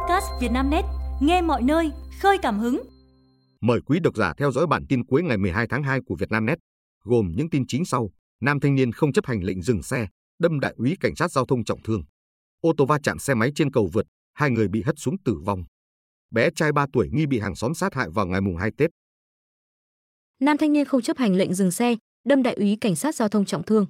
podcast Vietnamnet, nghe mọi nơi, khơi cảm hứng. Mời quý độc giả theo dõi bản tin cuối ngày 12 tháng 2 của Vietnamnet, gồm những tin chính sau. Nam thanh niên không chấp hành lệnh dừng xe, đâm đại úy cảnh sát giao thông trọng thương. Ô tô va chạm xe máy trên cầu vượt, hai người bị hất xuống tử vong. Bé trai 3 tuổi nghi bị hàng xóm sát hại vào ngày mùng 2 Tết. Nam thanh niên không chấp hành lệnh dừng xe, đâm đại úy cảnh sát giao thông trọng thương.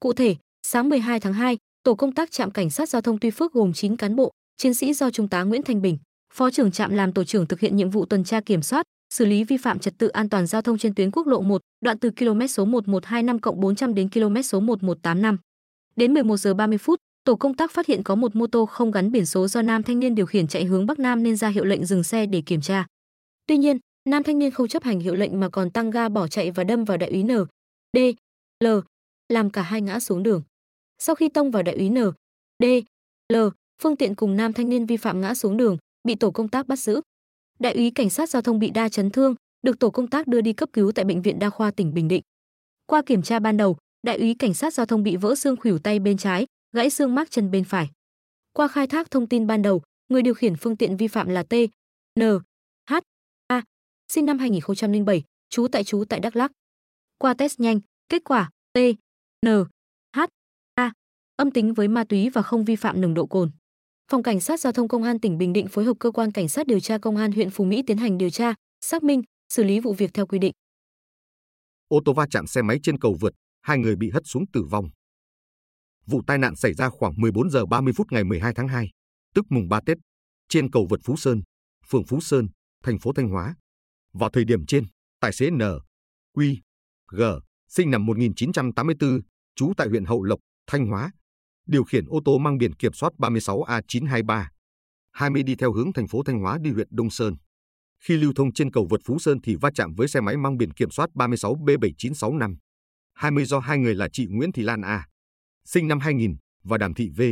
Cụ thể, sáng 12 tháng 2, tổ công tác trạm cảnh sát giao thông Tuy Phước gồm 9 cán bộ, chiến sĩ do Trung tá Nguyễn Thanh Bình, Phó trưởng trạm làm tổ trưởng thực hiện nhiệm vụ tuần tra kiểm soát, xử lý vi phạm trật tự an toàn giao thông trên tuyến quốc lộ 1, đoạn từ km số 1125 400 đến km số 1185. Đến 11 giờ 30 phút, tổ công tác phát hiện có một mô tô không gắn biển số do nam thanh niên điều khiển chạy hướng bắc nam nên ra hiệu lệnh dừng xe để kiểm tra. Tuy nhiên, nam thanh niên không chấp hành hiệu lệnh mà còn tăng ga bỏ chạy và đâm vào đại úy N, D, L, làm cả hai ngã xuống đường. Sau khi tông vào đại úy N, D, L, phương tiện cùng nam thanh niên vi phạm ngã xuống đường, bị tổ công tác bắt giữ. Đại úy cảnh sát giao thông bị đa chấn thương, được tổ công tác đưa đi cấp cứu tại bệnh viện đa khoa tỉnh Bình Định. Qua kiểm tra ban đầu, đại úy cảnh sát giao thông bị vỡ xương khuỷu tay bên trái, gãy xương mác chân bên phải. Qua khai thác thông tin ban đầu, người điều khiển phương tiện vi phạm là T, N, H, A, sinh năm 2007, trú tại trú tại Đắk Lắk. Qua test nhanh, kết quả T, N, H, A âm tính với ma túy và không vi phạm nồng độ cồn. Phòng Cảnh sát Giao thông Công an tỉnh Bình Định phối hợp cơ quan cảnh sát điều tra Công an huyện Phú Mỹ tiến hành điều tra, xác minh, xử lý vụ việc theo quy định. Ô tô va chạm xe máy trên cầu vượt, hai người bị hất xuống tử vong. Vụ tai nạn xảy ra khoảng 14 giờ 30 phút ngày 12 tháng 2, tức mùng 3 Tết, trên cầu vượt Phú Sơn, phường Phú Sơn, thành phố Thanh Hóa. Vào thời điểm trên, tài xế N, Quy, G, sinh năm 1984, trú tại huyện Hậu Lộc, Thanh Hóa, điều khiển ô tô mang biển kiểm soát 36A923, 20 đi theo hướng thành phố Thanh Hóa đi huyện Đông Sơn. Khi lưu thông trên cầu vượt Phú Sơn thì va chạm với xe máy mang biển kiểm soát 36B7965, 20 do hai người là chị Nguyễn Thị Lan A, sinh năm 2000 và Đàm Thị V,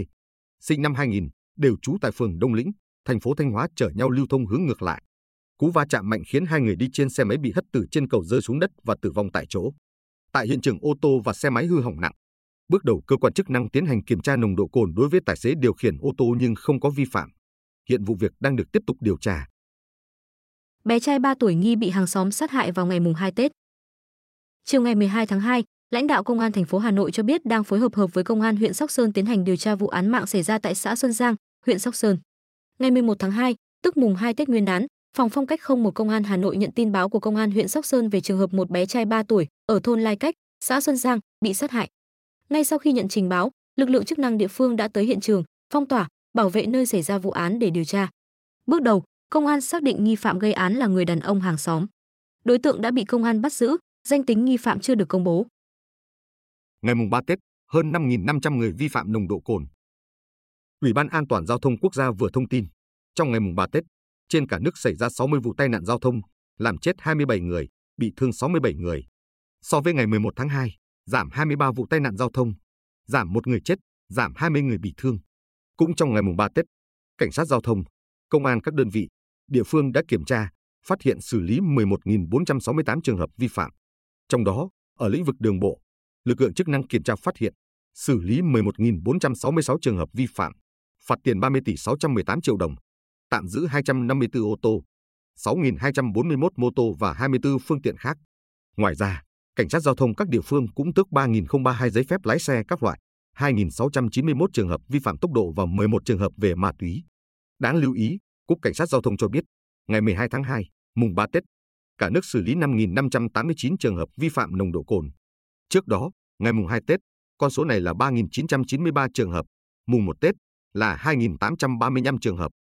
sinh năm 2000, đều trú tại phường Đông Lĩnh, thành phố Thanh Hóa chở nhau lưu thông hướng ngược lại. Cú va chạm mạnh khiến hai người đi trên xe máy bị hất từ trên cầu rơi xuống đất và tử vong tại chỗ. Tại hiện trường ô tô và xe máy hư hỏng nặng. Bước đầu cơ quan chức năng tiến hành kiểm tra nồng độ cồn đối với tài xế điều khiển ô tô nhưng không có vi phạm. Hiện vụ việc đang được tiếp tục điều tra. Bé trai 3 tuổi nghi bị hàng xóm sát hại vào ngày mùng 2 Tết. Chiều ngày 12 tháng 2, lãnh đạo công an thành phố Hà Nội cho biết đang phối hợp hợp với công an huyện Sóc Sơn tiến hành điều tra vụ án mạng xảy ra tại xã Xuân Giang, huyện Sóc Sơn. Ngày 11 tháng 2, tức mùng 2 Tết Nguyên đán, Phòng phong cách không một công an Hà Nội nhận tin báo của công an huyện Sóc Sơn về trường hợp một bé trai 3 tuổi ở thôn Lai Cách, xã Xuân Giang bị sát hại. Ngay sau khi nhận trình báo, lực lượng chức năng địa phương đã tới hiện trường, phong tỏa, bảo vệ nơi xảy ra vụ án để điều tra. Bước đầu, công an xác định nghi phạm gây án là người đàn ông hàng xóm. Đối tượng đã bị công an bắt giữ, danh tính nghi phạm chưa được công bố. Ngày mùng 3 Tết, hơn 5.500 người vi phạm nồng độ cồn. Ủy ban An toàn giao thông quốc gia vừa thông tin, trong ngày mùng 3 Tết, trên cả nước xảy ra 60 vụ tai nạn giao thông, làm chết 27 người, bị thương 67 người. So với ngày 11 tháng 2, giảm 23 vụ tai nạn giao thông, giảm một người chết, giảm 20 người bị thương. Cũng trong ngày mùng 3 Tết, cảnh sát giao thông, công an các đơn vị, địa phương đã kiểm tra, phát hiện xử lý 11.468 trường hợp vi phạm. Trong đó, ở lĩnh vực đường bộ, lực lượng chức năng kiểm tra phát hiện, xử lý 11.466 trường hợp vi phạm, phạt tiền 30 tỷ 618 triệu đồng, tạm giữ 254 ô tô, 6.241 mô tô và 24 phương tiện khác. Ngoài ra, cảnh sát giao thông các địa phương cũng tước 3.032 giấy phép lái xe các loại, 2.691 trường hợp vi phạm tốc độ và 11 trường hợp về ma túy. Đáng lưu ý, Cục Cảnh sát Giao thông cho biết, ngày 12 tháng 2, mùng 3 Tết, cả nước xử lý 5.589 trường hợp vi phạm nồng độ cồn. Trước đó, ngày mùng 2 Tết, con số này là 3.993 trường hợp, mùng 1 Tết là 2.835 trường hợp.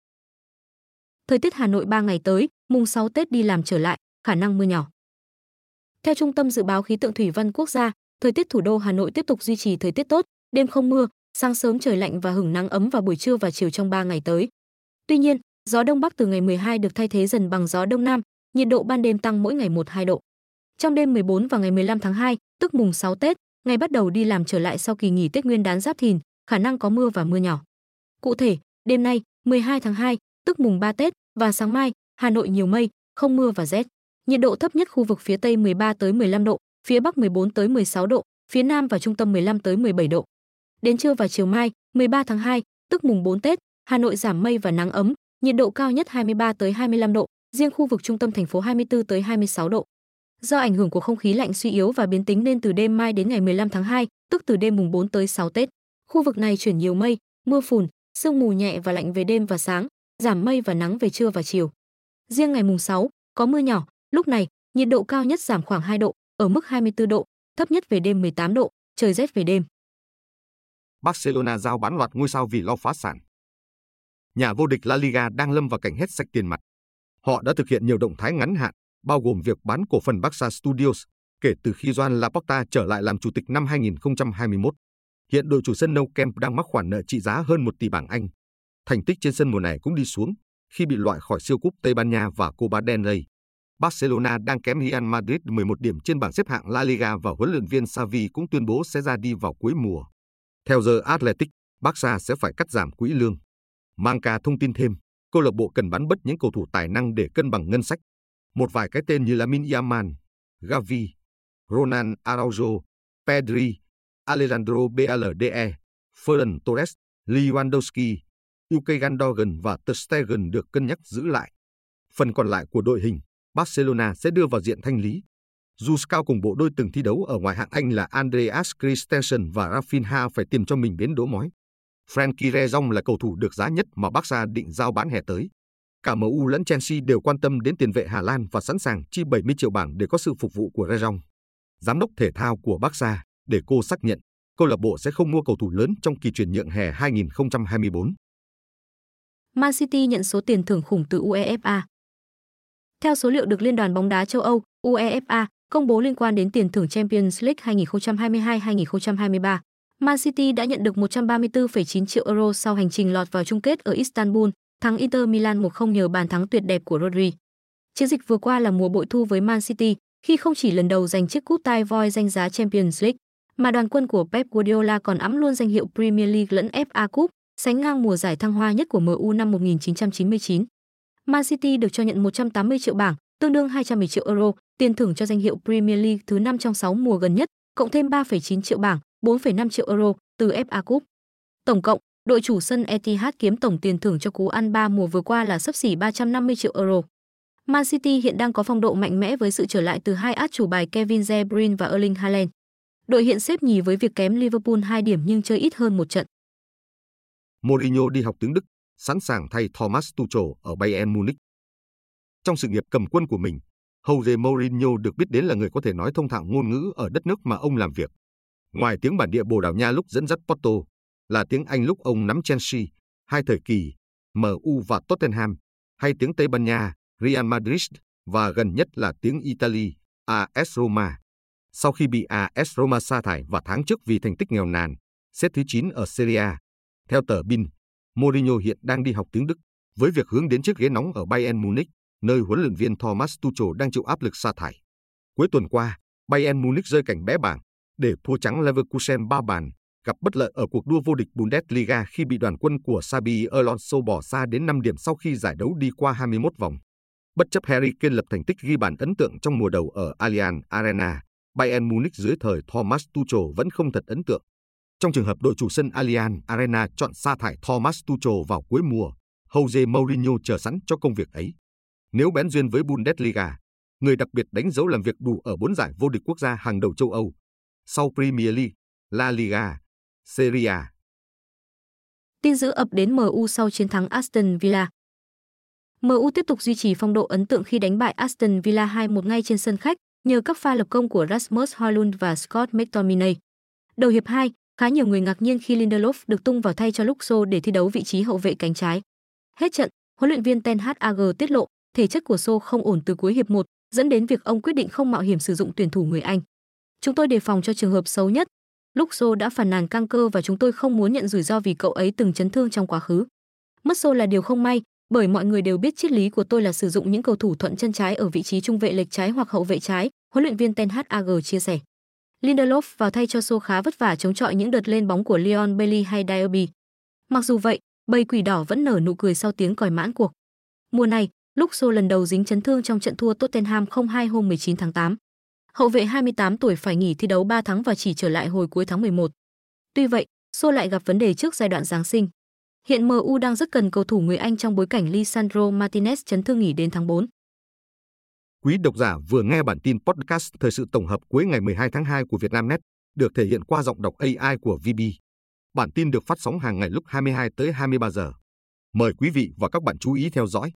Thời tiết Hà Nội 3 ngày tới, mùng 6 Tết đi làm trở lại, khả năng mưa nhỏ. Theo Trung tâm Dự báo Khí tượng Thủy văn Quốc gia, thời tiết thủ đô Hà Nội tiếp tục duy trì thời tiết tốt, đêm không mưa, sáng sớm trời lạnh và hửng nắng ấm vào buổi trưa và chiều trong 3 ngày tới. Tuy nhiên, gió đông bắc từ ngày 12 được thay thế dần bằng gió đông nam, nhiệt độ ban đêm tăng mỗi ngày 1-2 độ. Trong đêm 14 và ngày 15 tháng 2, tức mùng 6 Tết, ngày bắt đầu đi làm trở lại sau kỳ nghỉ Tết Nguyên đán Giáp Thìn, khả năng có mưa và mưa nhỏ. Cụ thể, đêm nay, 12 tháng 2, tức mùng 3 Tết và sáng mai, Hà Nội nhiều mây, không mưa và rét. Nhiệt độ thấp nhất khu vực phía Tây 13 tới 15 độ, phía Bắc 14 tới 16 độ, phía Nam và trung tâm 15 tới 17 độ. Đến trưa và chiều mai, 13 tháng 2, tức mùng 4 Tết, Hà Nội giảm mây và nắng ấm, nhiệt độ cao nhất 23 tới 25 độ, riêng khu vực trung tâm thành phố 24 tới 26 độ. Do ảnh hưởng của không khí lạnh suy yếu và biến tính nên từ đêm mai đến ngày 15 tháng 2, tức từ đêm mùng 4 tới 6 Tết, khu vực này chuyển nhiều mây, mưa phùn, sương mù nhẹ và lạnh về đêm và sáng, giảm mây và nắng về trưa và chiều. Riêng ngày mùng 6, có mưa nhỏ, lúc này nhiệt độ cao nhất giảm khoảng 2 độ, ở mức 24 độ, thấp nhất về đêm 18 độ, trời rét về đêm. Barcelona giao bán loạt ngôi sao vì lo phá sản. Nhà vô địch La Liga đang lâm vào cảnh hết sạch tiền mặt. Họ đã thực hiện nhiều động thái ngắn hạn, bao gồm việc bán cổ phần Barca Studios kể từ khi Joan Laporta trở lại làm chủ tịch năm 2021. Hiện đội chủ sân Nou Camp đang mắc khoản nợ trị giá hơn 1 tỷ bảng Anh. Thành tích trên sân mùa này cũng đi xuống khi bị loại khỏi siêu cúp Tây Ban Nha và Copa del Rey. Barcelona đang kém Real Madrid 11 điểm trên bảng xếp hạng La Liga và huấn luyện viên Xavi cũng tuyên bố sẽ ra đi vào cuối mùa. Theo giờ Athletic, Barca sẽ phải cắt giảm quỹ lương. Manca thông tin thêm, câu lạc bộ cần bán bất những cầu thủ tài năng để cân bằng ngân sách. Một vài cái tên như Lamine Yamal, Gavi, Ronan Araujo, Pedri, Alejandro Balde, Ferran Torres, Lewandowski, Ilkay Gundogan và Ter Stegen được cân nhắc giữ lại. Phần còn lại của đội hình, Barcelona sẽ đưa vào diện thanh lý. Dù Scout cùng bộ đôi từng thi đấu ở ngoài hạng Anh là Andreas Christensen và Rafinha phải tìm cho mình bến đỗ mói. Frankie de Jong là cầu thủ được giá nhất mà Barca định giao bán hè tới. Cả MU lẫn Chelsea đều quan tâm đến tiền vệ Hà Lan và sẵn sàng chi 70 triệu bảng để có sự phục vụ của de Jong. Giám đốc thể thao của Barca, để cô xác nhận, câu lạc bộ sẽ không mua cầu thủ lớn trong kỳ chuyển nhượng hè 2024. Man City nhận số tiền thưởng khủng từ UEFA. Theo số liệu được Liên đoàn bóng đá châu Âu UEFA công bố liên quan đến tiền thưởng Champions League 2022-2023, Man City đã nhận được 134,9 triệu euro sau hành trình lọt vào chung kết ở Istanbul, thắng Inter Milan 1-0 nhờ bàn thắng tuyệt đẹp của Rodri. Chiến dịch vừa qua là mùa bội thu với Man City khi không chỉ lần đầu giành chiếc cúp tai voi danh giá Champions League, mà đoàn quân của Pep Guardiola còn ẵm luôn danh hiệu Premier League lẫn FA Cup, sánh ngang mùa giải thăng hoa nhất của MU năm 1999. Man City được cho nhận 180 triệu bảng, tương đương 210 triệu euro, tiền thưởng cho danh hiệu Premier League thứ 5 trong 6 mùa gần nhất, cộng thêm 3,9 triệu bảng, 4,5 triệu euro từ FA Cup. Tổng cộng, đội chủ sân Etihad kiếm tổng tiền thưởng cho cú ăn 3 mùa vừa qua là sấp xỉ 350 triệu euro. Man City hiện đang có phong độ mạnh mẽ với sự trở lại từ hai át chủ bài Kevin De Bruyne và Erling Haaland. Đội hiện xếp nhì với việc kém Liverpool 2 điểm nhưng chơi ít hơn một trận. Mourinho đi học tiếng Đức, sẵn sàng thay Thomas Tuchel ở Bayern Munich. Trong sự nghiệp cầm quân của mình, Jose Mourinho được biết đến là người có thể nói thông thạo ngôn ngữ ở đất nước mà ông làm việc. Ngoài tiếng bản địa Bồ Đào Nha lúc dẫn dắt Porto, là tiếng Anh lúc ông nắm Chelsea, hai thời kỳ, MU và Tottenham, hay tiếng Tây Ban Nha, Real Madrid và gần nhất là tiếng Italy, AS Roma. Sau khi bị AS Roma sa thải vào tháng trước vì thành tích nghèo nàn, xếp thứ 9 ở Serie A. Theo tờ Bin, Mourinho hiện đang đi học tiếng Đức với việc hướng đến chiếc ghế nóng ở Bayern Munich, nơi huấn luyện viên Thomas Tuchel đang chịu áp lực sa thải. Cuối tuần qua, Bayern Munich rơi cảnh bé bảng để thua trắng Leverkusen 3 bàn, gặp bất lợi ở cuộc đua vô địch Bundesliga khi bị đoàn quân của Xabi Alonso bỏ xa đến 5 điểm sau khi giải đấu đi qua 21 vòng. Bất chấp Harry Kane lập thành tích ghi bàn ấn tượng trong mùa đầu ở Allianz Arena, Bayern Munich dưới thời Thomas Tuchel vẫn không thật ấn tượng. Trong trường hợp đội chủ sân Allianz Arena chọn sa thải Thomas Tuchel vào cuối mùa, Jose Mourinho chờ sẵn cho công việc ấy. Nếu bén duyên với Bundesliga, người đặc biệt đánh dấu làm việc đủ ở bốn giải vô địch quốc gia hàng đầu châu Âu, sau Premier League, La Liga, Serie A. Tin dữ ập đến MU sau chiến thắng Aston Villa. MU tiếp tục duy trì phong độ ấn tượng khi đánh bại Aston Villa 2-1 ngay trên sân khách nhờ các pha lập công của Rasmus Højlund và Scott McTominay. Đầu hiệp 2, khá nhiều người ngạc nhiên khi Lindelof được tung vào thay cho Luxo để thi đấu vị trí hậu vệ cánh trái. Hết trận, huấn luyện viên Ten Hag tiết lộ thể chất của Sô không ổn từ cuối hiệp 1, dẫn đến việc ông quyết định không mạo hiểm sử dụng tuyển thủ người Anh. Chúng tôi đề phòng cho trường hợp xấu nhất. Luxo đã phản nàn căng cơ và chúng tôi không muốn nhận rủi ro vì cậu ấy từng chấn thương trong quá khứ. Mất Sô là điều không may, bởi mọi người đều biết triết lý của tôi là sử dụng những cầu thủ thuận chân trái ở vị trí trung vệ lệch trái hoặc hậu vệ trái, huấn luyện viên Ten Hag chia sẻ. Lindelof vào thay cho Sô khá vất vả chống chọi những đợt lên bóng của Leon Bailey hay Diaby. Mặc dù vậy, bầy quỷ đỏ vẫn nở nụ cười sau tiếng còi mãn cuộc. Mùa này, lúc Sô lần đầu dính chấn thương trong trận thua Tottenham 0-2 hôm 19 tháng 8. Hậu vệ 28 tuổi phải nghỉ thi đấu 3 tháng và chỉ trở lại hồi cuối tháng 11. Tuy vậy, Sô lại gặp vấn đề trước giai đoạn Giáng sinh. Hiện MU đang rất cần cầu thủ người Anh trong bối cảnh Lisandro Martinez chấn thương nghỉ đến tháng 4. Quý độc giả vừa nghe bản tin podcast thời sự tổng hợp cuối ngày 12 tháng 2 của Vietnamnet, được thể hiện qua giọng đọc AI của VB. Bản tin được phát sóng hàng ngày lúc 22 tới 23 giờ. Mời quý vị và các bạn chú ý theo dõi.